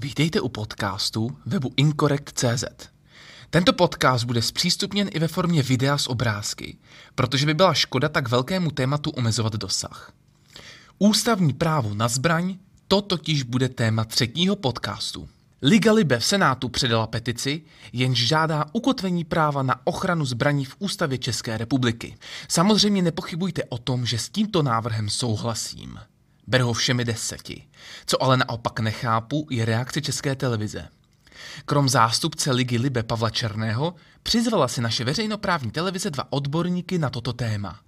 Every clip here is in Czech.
Vítejte u podcastu webu Incorrect.cz. Tento podcast bude zpřístupněn i ve formě videa s obrázky, protože by byla škoda tak velkému tématu omezovat dosah. Ústavní právo na zbraň, to totiž bude téma třetího podcastu. Liga Libe v Senátu předala petici, jenž žádá ukotvení práva na ochranu zbraní v Ústavě České republiky. Samozřejmě nepochybujte o tom, že s tímto návrhem souhlasím. Beru ho všemi deseti. Co ale naopak nechápu, je reakce České televize. Krom zástupce Ligy Libe Pavla Černého přizvala si naše veřejnoprávní televize dva odborníky na toto téma.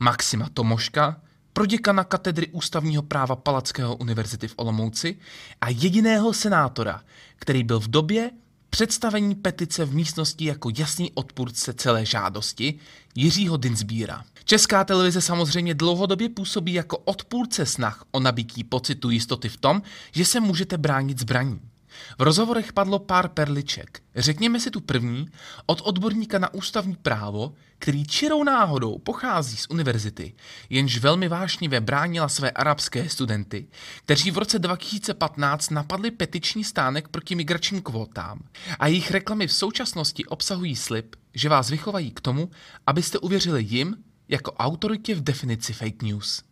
Maxima Tomoška, proděkana katedry ústavního práva Palackého univerzity v Olomouci a jediného senátora, který byl v době představení petice v místnosti jako jasný odpůrce celé žádosti Jiřího Dinsbíra. Česká televize samozřejmě dlouhodobě působí jako odpůrce snah o nabití pocitu jistoty v tom, že se můžete bránit zbraní. V rozhovorech padlo pár perliček. Řekněme si tu první od odborníka na ústavní právo, který čirou náhodou pochází z univerzity, jenž velmi vášnivě bránila své arabské studenty, kteří v roce 2015 napadli petiční stánek proti migračním kvótám a jejich reklamy v současnosti obsahují slib, že vás vychovají k tomu, abyste uvěřili jim jako autoritě v definici fake news.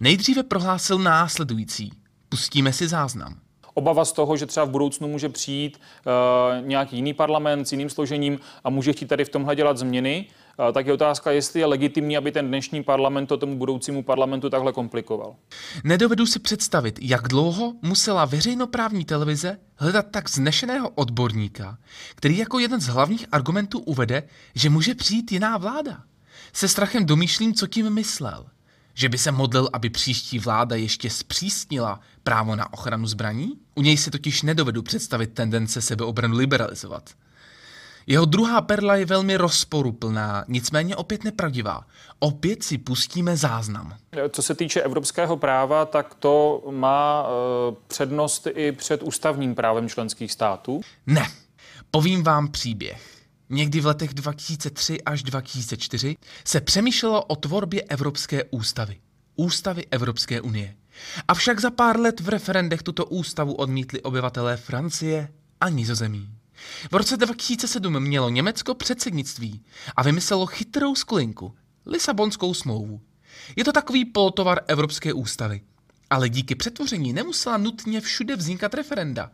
Nejdříve prohlásil následující. Pustíme si záznam obava z toho, že třeba v budoucnu může přijít uh, nějaký jiný parlament s jiným složením a může chtít tady v tomhle dělat změny, uh, tak je otázka, jestli je legitimní, aby ten dnešní parlament to tomu budoucímu parlamentu takhle komplikoval. Nedovedu si představit, jak dlouho musela veřejnoprávní televize hledat tak znešeného odborníka, který jako jeden z hlavních argumentů uvede, že může přijít jiná vláda. Se strachem domýšlím, co tím myslel že by se modlil, aby příští vláda ještě zpřísnila právo na ochranu zbraní? U něj si totiž nedovedu představit tendence sebeobranu liberalizovat. Jeho druhá perla je velmi rozporuplná, nicméně opět nepravdivá. Opět si pustíme záznam. Co se týče evropského práva, tak to má e, přednost i před ústavním právem členských států? Ne. Povím vám příběh. Někdy v letech 2003 až 2004 se přemýšlelo o tvorbě Evropské ústavy. Ústavy Evropské unie. Avšak za pár let v referendech tuto ústavu odmítli obyvatelé Francie a Nizozemí. V roce 2007 mělo Německo předsednictví a vymyslelo chytrou sklinku, Lisabonskou smlouvu. Je to takový polotovar Evropské ústavy. Ale díky přetvoření nemusela nutně všude vznikat referenda.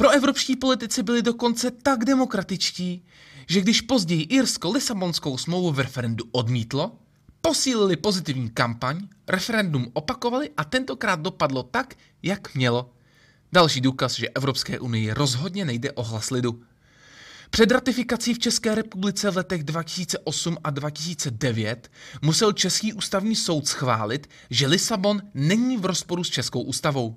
Pro evropští politici byli dokonce tak demokratičtí, že když později Irsko Lisabonskou smlouvu v referendu odmítlo, posílili pozitivní kampaň, referendum opakovali a tentokrát dopadlo tak, jak mělo. Další důkaz, že Evropské unii rozhodně nejde o hlas lidu. Před ratifikací v České republice v letech 2008 a 2009 musel Český ústavní soud schválit, že Lisabon není v rozporu s Českou ústavou.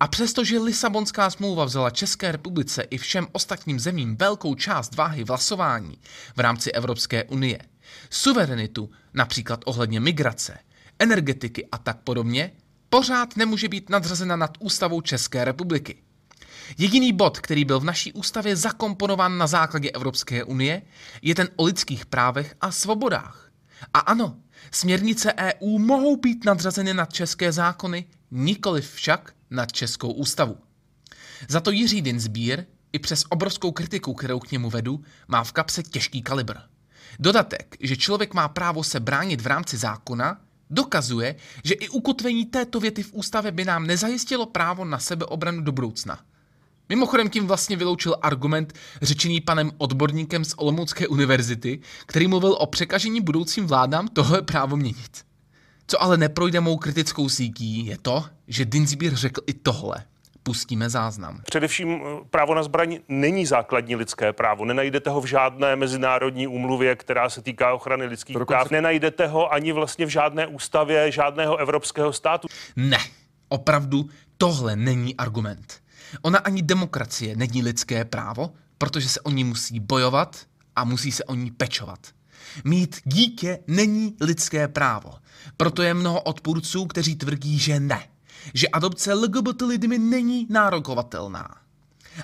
A přestože Lisabonská smlouva vzala České republice i všem ostatním zemím velkou část váhy v hlasování v rámci Evropské unie, suverenitu, například ohledně migrace, energetiky a tak podobně, pořád nemůže být nadřazena nad ústavou České republiky. Jediný bod, který byl v naší ústavě zakomponován na základě Evropské unie, je ten o lidských právech a svobodách. A ano, směrnice EU mohou být nadřazeny nad české zákony, nikoliv však nad Českou ústavu. Za to Jiří Dinsbír, i přes obrovskou kritiku, kterou k němu vedu, má v kapse těžký kalibr. Dodatek, že člověk má právo se bránit v rámci zákona, dokazuje, že i ukotvení této věty v ústavě by nám nezajistilo právo na sebeobranu do budoucna. Mimochodem tím vlastně vyloučil argument řečený panem odborníkem z Olomoucké univerzity, který mluvil o překažení budoucím vládám tohle právo měnit. Co ale neprojde mou kritickou sítí, je to, že Dinsbír řekl i tohle. Pustíme záznam. Především eh, právo na zbraň není základní lidské právo. Nenajdete ho v žádné mezinárodní úmluvě, která se týká ochrany lidských Dokonce... práv. Nenajdete ho ani vlastně v žádné ústavě žádného evropského státu. Ne, opravdu tohle není argument. Ona ani demokracie není lidské právo, protože se o ní musí bojovat a musí se o ní pečovat. Mít dítě není lidské právo. Proto je mnoho odpůrců, kteří tvrdí, že ne. Že adopce LGBT lidmi není nárokovatelná.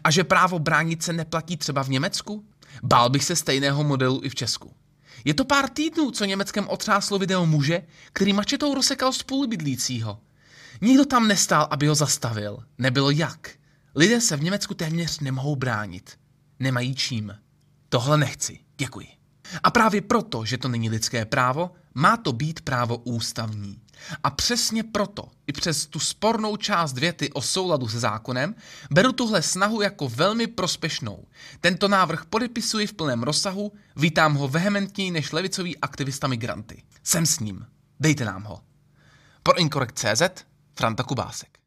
A že právo bránit se neplatí třeba v Německu? Bál bych se stejného modelu i v Česku. Je to pár týdnů, co Německem otřáslo video muže, který mačetou rozsekal spolubydlícího. Nikdo tam nestál, aby ho zastavil. Nebylo jak. Lidé se v Německu téměř nemohou bránit. Nemají čím. Tohle nechci. Děkuji. A právě proto, že to není lidské právo, má to být právo ústavní. A přesně proto, i přes tu spornou část věty o souladu se zákonem, beru tuhle snahu jako velmi prospešnou. Tento návrh podepisuji v plném rozsahu, vítám ho vehementněji než levicoví aktivista migranty. Jsem s ním. Dejte nám ho. Pro Incorrect.cz Franta Kubásek.